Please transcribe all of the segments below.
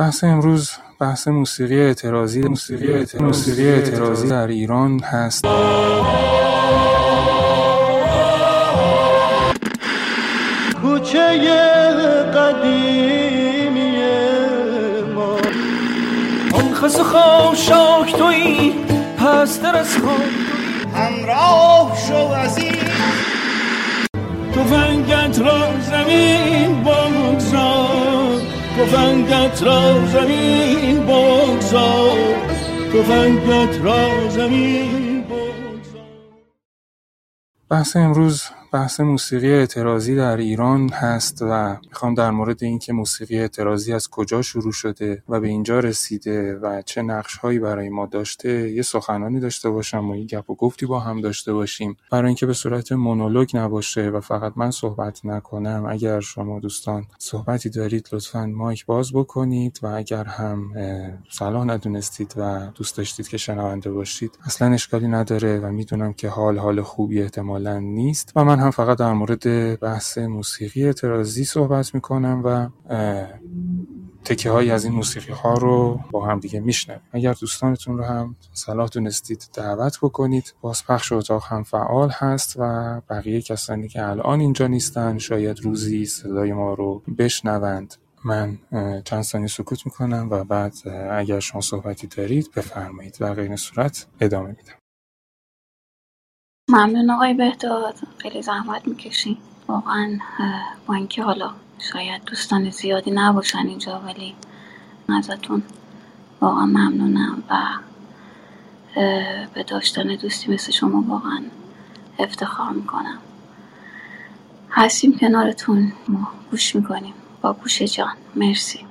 بحث امروز بحث موسیقی اعتراضی موسیقی اعتراضی, موسیقی اعتراضی در ایران هست. کوچه قدیمی ما. آن خس خاشاک توی پستر از خاک. همراه شو از این تفنگت را زمین بگذار تفنگت را زمین بگذار. تفنگت را زمین بگذار. بحث امروز بحث موسیقی اعتراضی در ایران هست و می‌خوام در مورد اینکه موسیقی اعتراضی از کجا شروع شده و به اینجا رسیده و چه نقشهایی برای ما داشته یه سخنانی داشته باشم و یه گپ و گفتی با هم داشته باشیم. برای اینکه به صورت مونولوگ نباشه و فقط من صحبت نکنم اگر شما دوستان صحبتی دارید لطفا مایک باز بکنید و اگر هم صلاح ندونستید و دوست داشتید که شنونده باشید اصلا اشکالی نداره و می‌دونم که حال حال خوبی احتمالا نیست و من هم فقط در مورد بحث موسیقی اعتراضی صحبت می‌کنم و تکه هایی از این موسیقی ها رو با هم دیگه میشنویم. اگر دوستانتون رو هم صلاح دونستید دعوت بکنید باز پخش اتاق هم فعال هست و بقیه کسانی که الان اینجا نیستن شاید روزی صدای ما رو بشنوند. من چند ثانیه سکوت می‌کنم و بعد اگر شما صحبتی دارید بفرمایید و غیر صورت ادامه میدم. ممنون آقای بهداد. خیلی زحمت می‌کشین. واقعا با اینکه حالا شاید دوستان زیادی نباشن اینجا ولی ازتون واقعا ممنونم و به داشتن دوستی مثل شما واقعا افتخار می‌کنم. هستیم کنارتون. ما گوش می‌کنیم. با گوش جان. مرسی.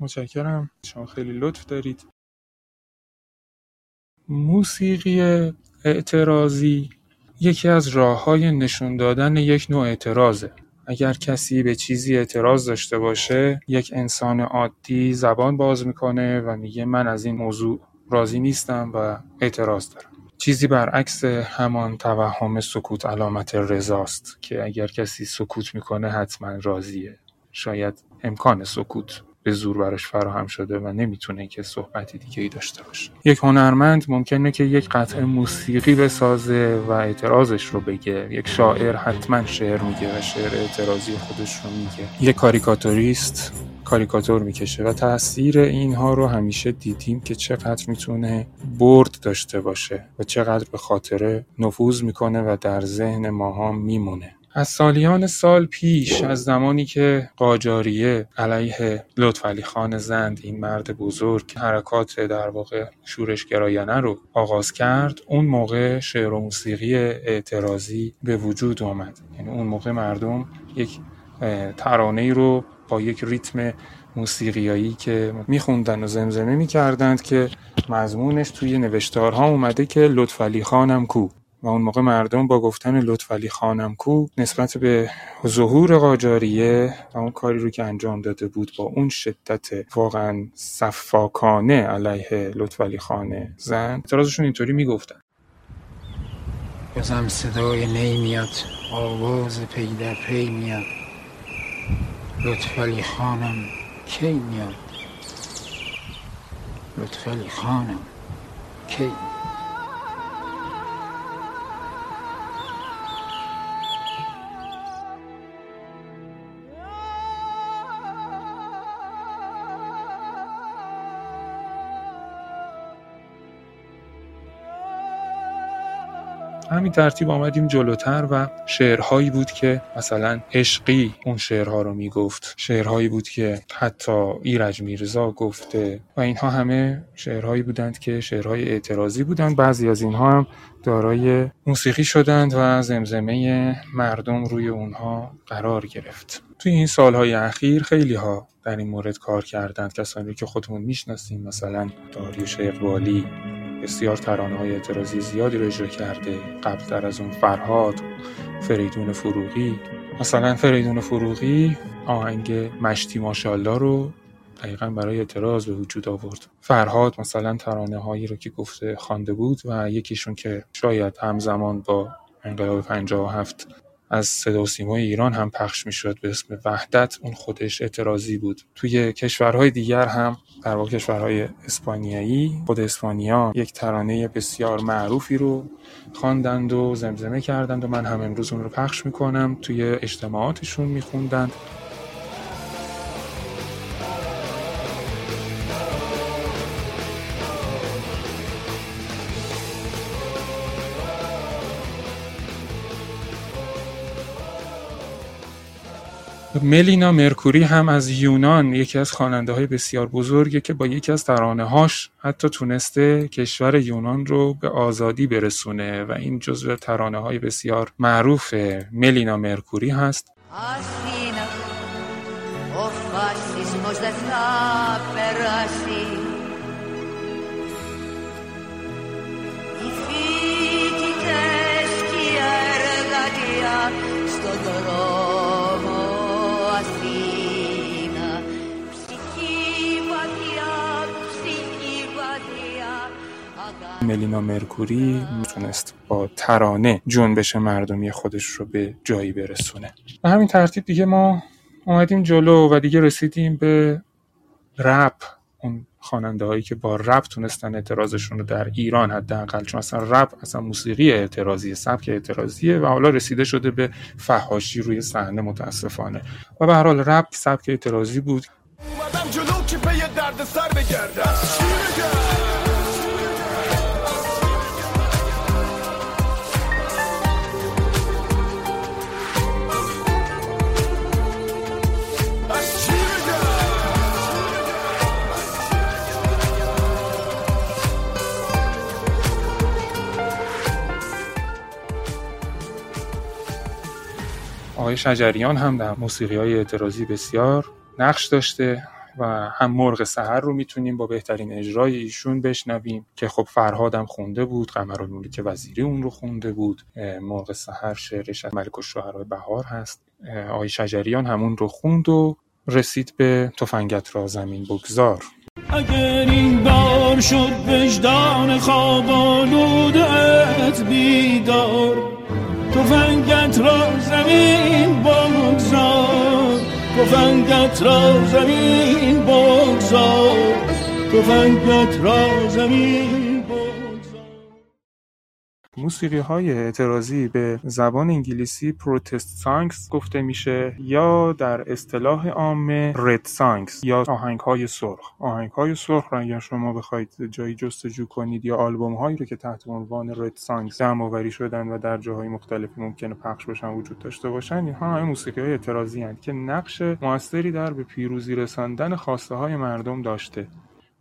متشکرم. شما خیلی لطف دارید. موسیقی اعتراضی یکی از راههای نشون دادن یک نوع اعتراضه. اگر کسی به چیزی اعتراض داشته باشه یک انسان عادی زبان باز می‌کنه و میگه من از این موضوع راضی نیستم و اعتراض دارم. چیزی برعکس همان توهم سکوت علامت رضاست که اگر کسی سکوت می‌کنه حتما راضیه. شاید امکان سکوت به زور براش فراهم شده و نمی‌تونه که صحبتی دیگه ای داشته باشه. یک هنرمند ممکنه که یک قطعه موسیقی بسازه و اعتراضش رو بگه. یک شاعر حتما شعر میگه و شعر اعتراضی خودش رو میگه. یک کاریکاتوریست کاریکاتور می‌کشه و تاثیر اینها رو همیشه دیدیم که چقدر می‌تونه برد داشته باشه و چقدر به خاطره نفوذ می‌کنه و در ذهن ماها میمونه. از سالیان سال پیش از زمانی که قاجاریه علیه لطفعلی خان زند این مرد بزرگ حرکات در واقع شورشگرایانه رو آغاز کرد اون موقع شعر و موسیقی اعتراضی به وجود آمد. یعنی اون موقع مردم یک ترانه رو با یک ریتم موسیقیایی که میخوندن و زمزمه می‌کردند که مضمونش توی نوشتارها اومده که لطفعلی خانم کو. و اون موقع مردم با گفتن لطفعلی خانم کو نسبت به ظهور قاجاریه و اون کاری رو که انجام داده بود با اون شدت واقعا صفاکانه علیه لطفعلی خان زن اعتراضشون اینطوری می‌گفتن. بازم صدای نی میاد آواز پی در پی میاد. لطفعلی خانم کی میاد؟ لطفعلی خانم کی؟ همین ترتیب آمدیم جلوتر و شعرهایی بود که مثلا عشقی اون شعرها رو می‌گفت. شعرهایی بود که حتی ایرج میرزا گفته و اینها همه شعرهایی بودند که شعرهای اعتراضی بودند. بعضی از اینها هم دارای موسیقی شدند و زمزمه مردم روی اونها قرار گرفت. توی این سالهای اخیر خیلی ها در این مورد کار کردند. کسانی که خودمون می‌شناسیم مثلا داریوش اقبالی بسیار ترانه های اعتراضی زیادی رو اجرا کرده. قبلتر از اون فرهاد فریدون فروغی. مثلا فریدون فروغی آهنگ مشتی ماشالله رو دقیقا برای اعتراض به وجود آورد. فرهاد مثلا ترانه هایی رو که گفته خوانده بود و یکیشون که شاید همزمان با انقلاب 57 از صدا و سیمای ایران هم پخش می‌شد به اسم وحدت. اون خودش اعتراضی بود. توی کشورهای دیگر هم در واقع کشورهای اسپانیایی خود اسپانیا یک ترانه بسیار معروفی رو خواندند و زمزمه کردند و من هم امروز اون رو پخش می‌کنم. توی اجتماعاتشون میخوندند. ملینا مرکوری هم از یونان یکی از خواننده های بسیار بزرگه که با یکی از ترانه هاش حتی تونسته کشور یونان رو به آزادی برسونه و این جزو ترانه های بسیار معروف ملینا مرکوری هست Αθήνα ο φασισμός δεν θα περάσει ملینا مرکوری می‌تونست با ترانه جنبش مردمی خودش رو به جایی برسونه. به همین ترتیب دیگه ما اومدیم جلو و دیگه رسیدیم به رپ. اون خواننده هایی که با رپ تونستن اعتراضشون رو در ایران حداقل چون اصلا رپ اصلا موسیقی اعتراضی سبک اعتراضیه و حالا رسیده شده به فحاشی روی صحنه متاسفانه. و به هر حال رپ سبک اعتراضی بود. اومدم جلو که پی درد سر بگردم. آقای شجریان هم در موسیقی های اعتراضی بسیار نقش داشته و هم مرغ سحر رو می‌تونیم با بهترین اجرای ایشون بشنویم که خب فرهاد هم خونده بود قمرالملوک وزیری اون رو خونده بود مرغ سحر شعرش از ملک الشعرای بهار هست. آقای شجریان همون رو خوند و رسید به تفنگت را زمین بگذار. اگر این بار شد وجدان خواب آلودت بیدار تفنگت را زمین بگذار. تفنگت را زمین بگذار. تفنگت را زمین بگذار موسیقی های اعتراضی به زبان انگلیسی پروتست سانگز گفته میشه یا در اصطلاح عامه رد سانگز یا آهنگ های سرخ. آهنگ های سرخ رو اگر شما بخواید جایی جستجو کنید یا آلبوم هایی رو که تحت عنوان رد سانگز جمع آوری شدن و در جاهای مختلفی ممکنه پخش بشن وجود داشته باشن اینها همه موسیقی های اعتراضی هستند که نقش موثری در به پیروزی رساندن خواسته های مردم داشته.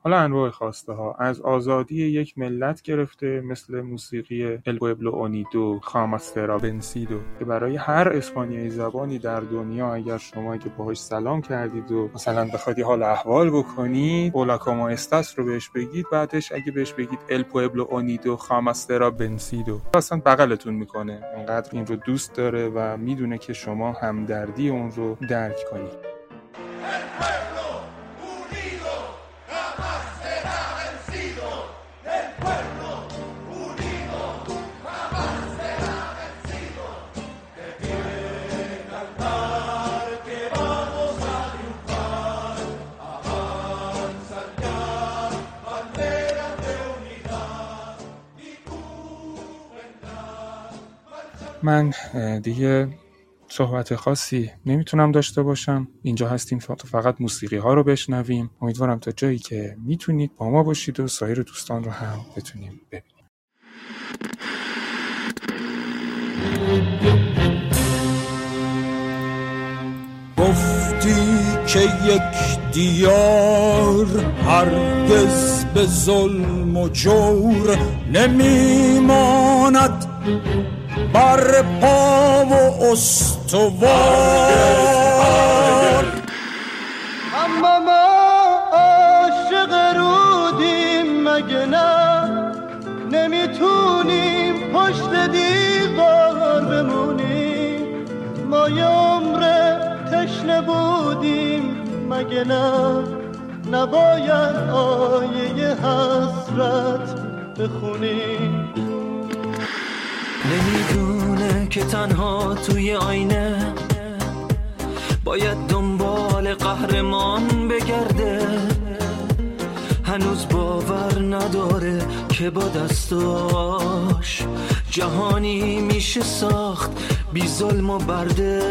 حالا انواع خواسته ها. از آزادی یک ملت گرفته مثل موسیقی ال پوبلو اونیدو خاماسترا بنسیدو که برای هر اسپانیایی زبانی در دنیا اگر شما که باهاش سلام کردید و مثلا بخواید حال احوال بکنید اولا کاما استاس رو بهش بگید. بعدش اگه بهش بگید ال پوبلو اونیدو خاماسترا بنسیدو اصلا بغلتون می‌کنه. انقدر این رو دوست داره و می‌دونه که شما همدردی اون رو درک کنید. من دیگه صحبت خاصی نمی‌تونم داشته باشم. اینجا هستیم فقط موسیقی ها رو بشنویم. امیدوارم تا جایی که می‌تونید با ما باشید و سایر دوستان رو هم بتونیم ببینیم. گفتی که یک دیار هرگز به ظلم و جور نمیماند. بر پا و استوار اما ما عاشق رودیم مگه نه نمی‌تونیم پشت دیوار بمونیم ما یه عمر تشنه بودیم مگه نه نباید آیه حسرت بخونیم نمی‌دونه که تنها توی آینه باید دنبال قهرمان بگرده. هنوز باور نداره که با دستاش جهانی میشه ساخت بی ظلم و برده.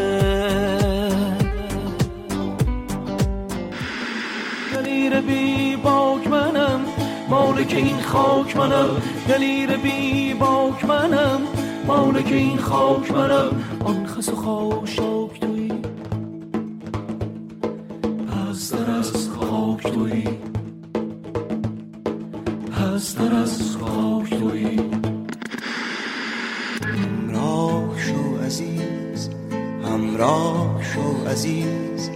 دلیر بی باک منم مالک این خاک منم. دلیر بی باک منم. مالک این خاک منم آن خس و خاشاک توی پستر از خاک توی پستر از خاک توی همراه شو عزیز همراه شو عزیز.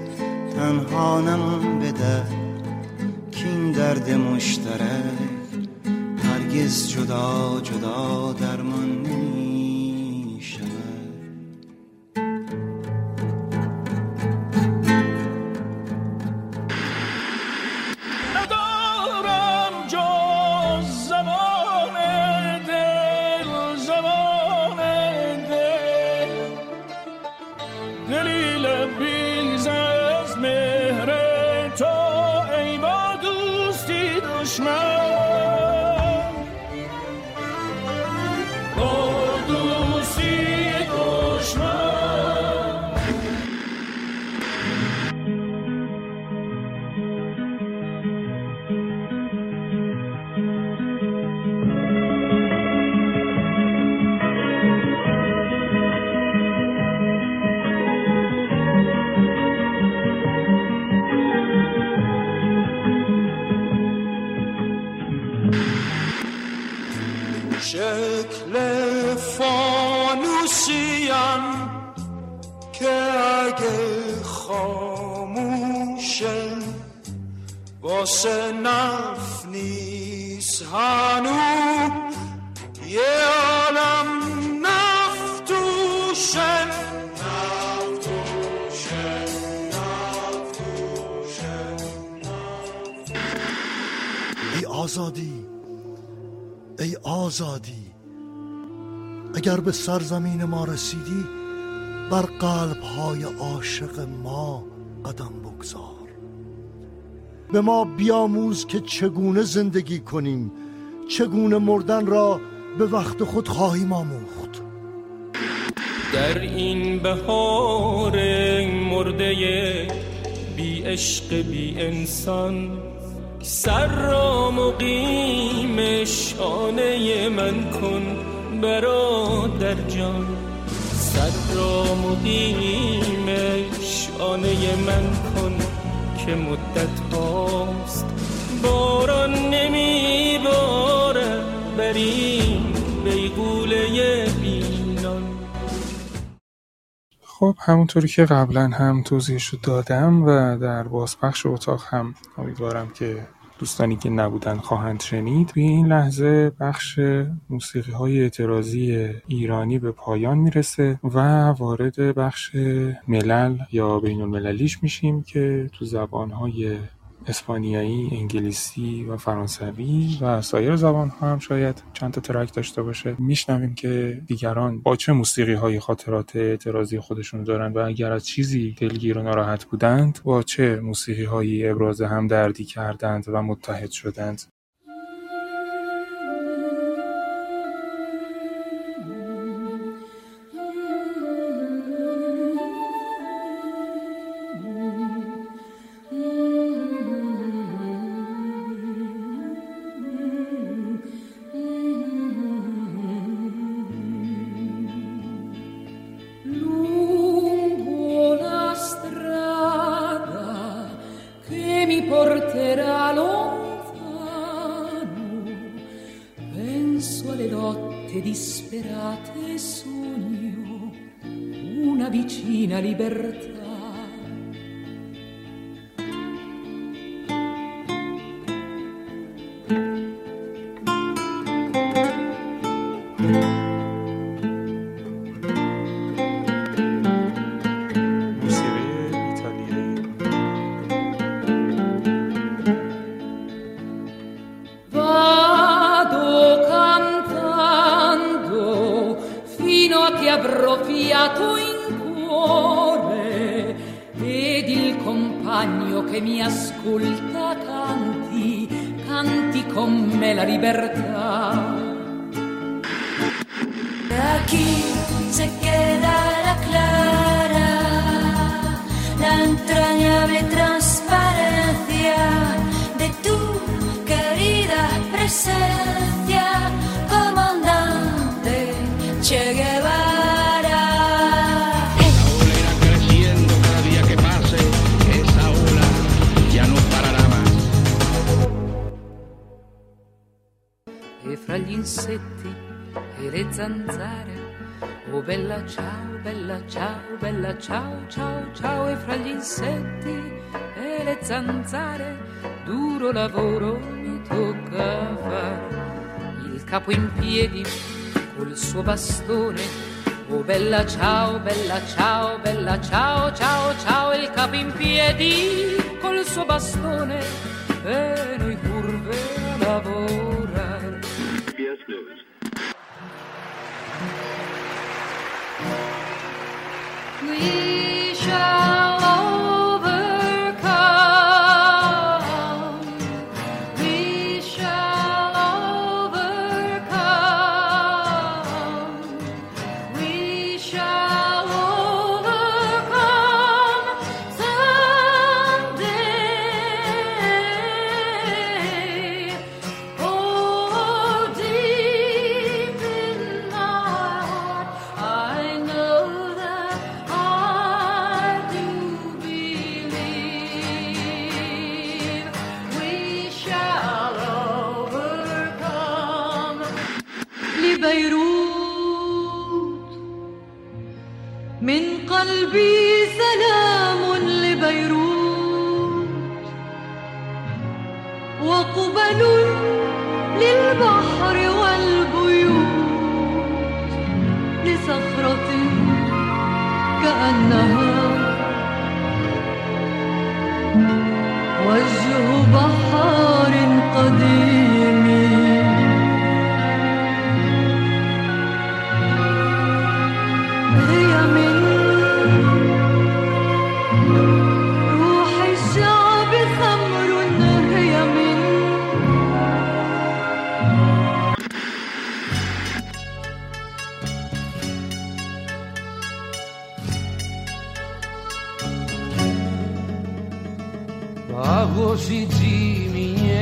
تنها نمان به در کین درد مشترک. هرگز جدا جدا درمان واسه نف نیست هنو یه عالم نفتوشه ای آزادی ای آزادی اگر به سرزمین ما رسیدی بر قلب های عاشق ما قدم بگذار. به ما بیاموز که چگونه زندگی کنیم. چگونه مردن را به وقت خود خواهیم آموخت. در این بهار مرده بی عشق بی انسان سر را مقیم شانه من کن برادر جان. سر را مقیم شانه من که مدت هاست؟ باران نمی بارد بر این بیغوله بینان. خب همونطوری که قبلا هم توضیحش دادم و در بازپخش اتاق هم امیدوارم که دوستانی که نبودن خواهند شنید. توی این لحظه بخش موسیقی های اعتراضی ایرانی به پایان می‌رسه و وارد بخش ملل یا بین المللیش میشیم که تو زبانهای اسپانیایی، انگلیسی و فرانسوی و سایر زبان ها هم شاید چند تا ترک داشته باشه. میشنویم که دیگران با چه موسیقی های خاطرات اعتراضی خودشون دارن و اگر از چیزی دلگیر و ناراحت بودند با چه موسیقی هایی ابراز همدردی کردند و متحد شدند؟ mia libertà che mi ascolta canti, canti con me la libertà. Aquí se queda la clara, la entrañable transparencia de tu querida presencia, comandante Che zanzare, oh bella ciao, bella ciao, bella ciao, ciao, ciao, e fra gli insetti e le zanzare, duro lavoro mi tocca fare. Il capo in piedi col suo bastone, oh bella ciao, bella ciao, bella ciao, ciao, ciao, il capo in piedi col suo bastone, e noi curve a lavorare. We لبيروت. من قلبي سلام لبيروت. وقبل للبحر والبيوت لصخرة كأنها Πάγωση τζιμινιέρα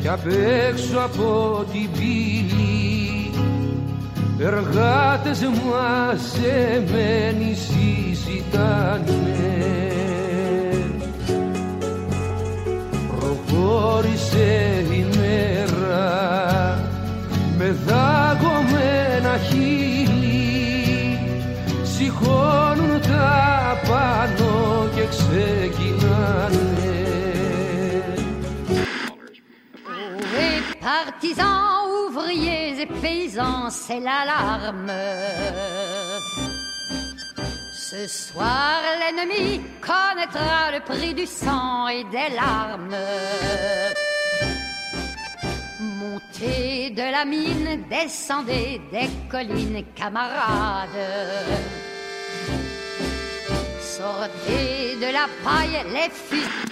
κι απ' έξω από την πύλη. Εργάτες μαζεμένοι συζητάνε. Προχώρησε η μέρα με δάγκωμένα χείλη. Σηκώνουν τα πάνω και ξεκινάνε Les partisans, ouvriers et paysans, c'est l'alarme. Ce soir, l'ennemi connaîtra le prix du sang et des larmes. Montez de la mine, descendez des collines, camarades. De la paille les fusils.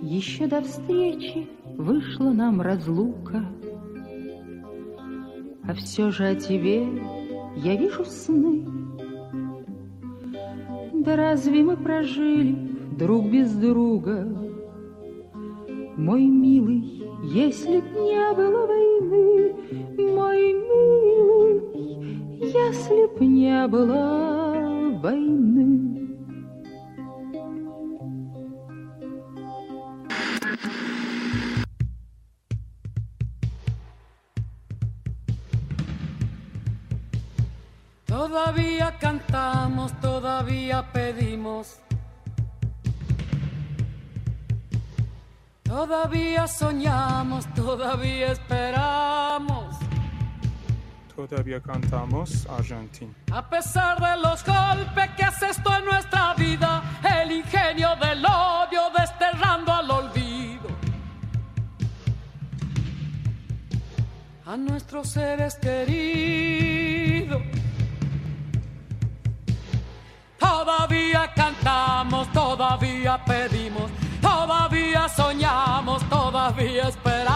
Еще до встречи вышла нам разлука, А все же о тебе я вижу сны. Да разве мы прожили друг без друга? Мой милый, если б не было войны, Мой милый, если б не было войны. Todavía cantamos, todavía pedimos. Todavía soñamos, todavía esperamos. Todavía cantamos Argentina. A pesar de los golpes que hace esto en nuestra vida, el ingenio del odio desterrando al olvido. A nuestros seres queridos, Todavía cantamos, todavía pedimos, todavía soñamos, todavía esperamos.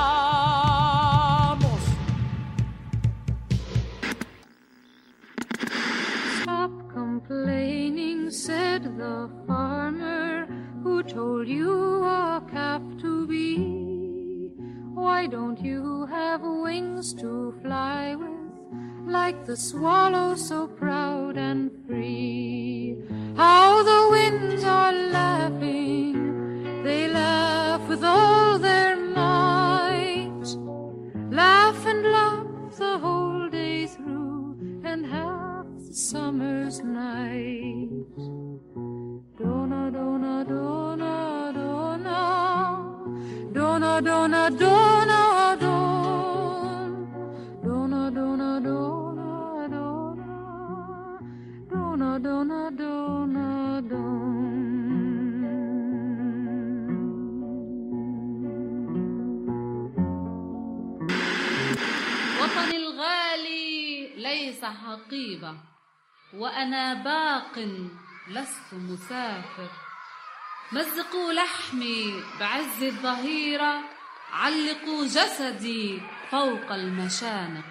Stop complaining, said the farmer who told you a calf to be. Why don't you have wings to fly with, like the swallow so proud and free? How the winds are laughing, وأنا باق لست مسافر. مزقوا لحمي بعز الظهيرة علقوا جسدي فوق المشانق.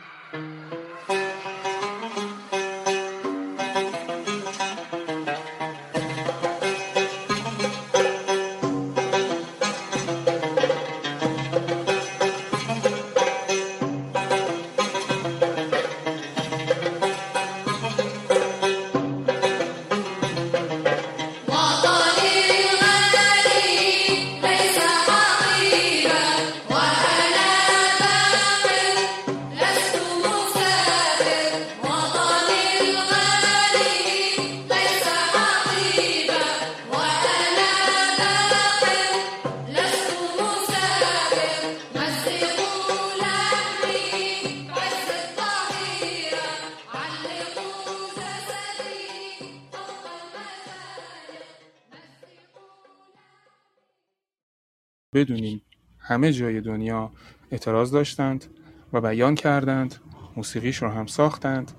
بدونیم همه جای دنیا اعتراض داشتند و بیان کردند موسیقیش رو هم ساختند.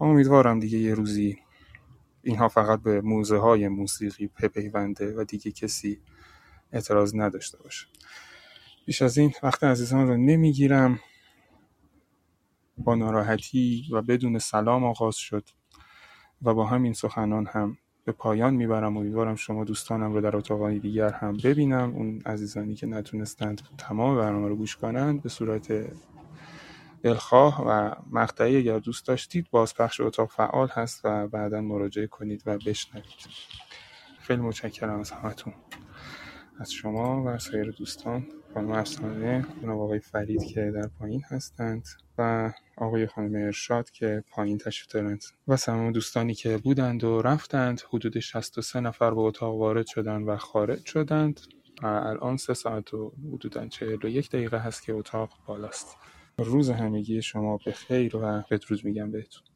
امیدوارم دیگه یه روزی اینها فقط به موزه های موسیقی بپیونده و دیگه کسی اعتراض نداشته باشه. بیش از این وقت عزیزان رو نمی‌گیرم. با ناراحتی و بدون سلام آغاز شد و با همین سخنان هم به پایان می‌برم. امیدوارم شما دوستانم رو در اتاقهای دیگر هم ببینم. اون عزیزانی که نتونستند تمام برنامه رو گوش کنند به صورت دلخواه و مقطعی اگر دوست داشتید بازپخش اتاق فعال هست و بعدا مراجعه کنید و بشنوید. خیلی متشکرم از همتون. از شما و سایر دوستان. خانم افسانه جناب آقای فرید که در پایین هستند و آقای خانم ارشاد که پایین تشریف دارند و تمام دوستانی که بودند و رفتند. حدود 63 نفر به اتاق وارد شدند و خارج شدند و الان سه ساعت و حدودا 41 دقیقه هست که اتاق بالاست. روز همگی شما به خیر و بدرود میگم بهتون.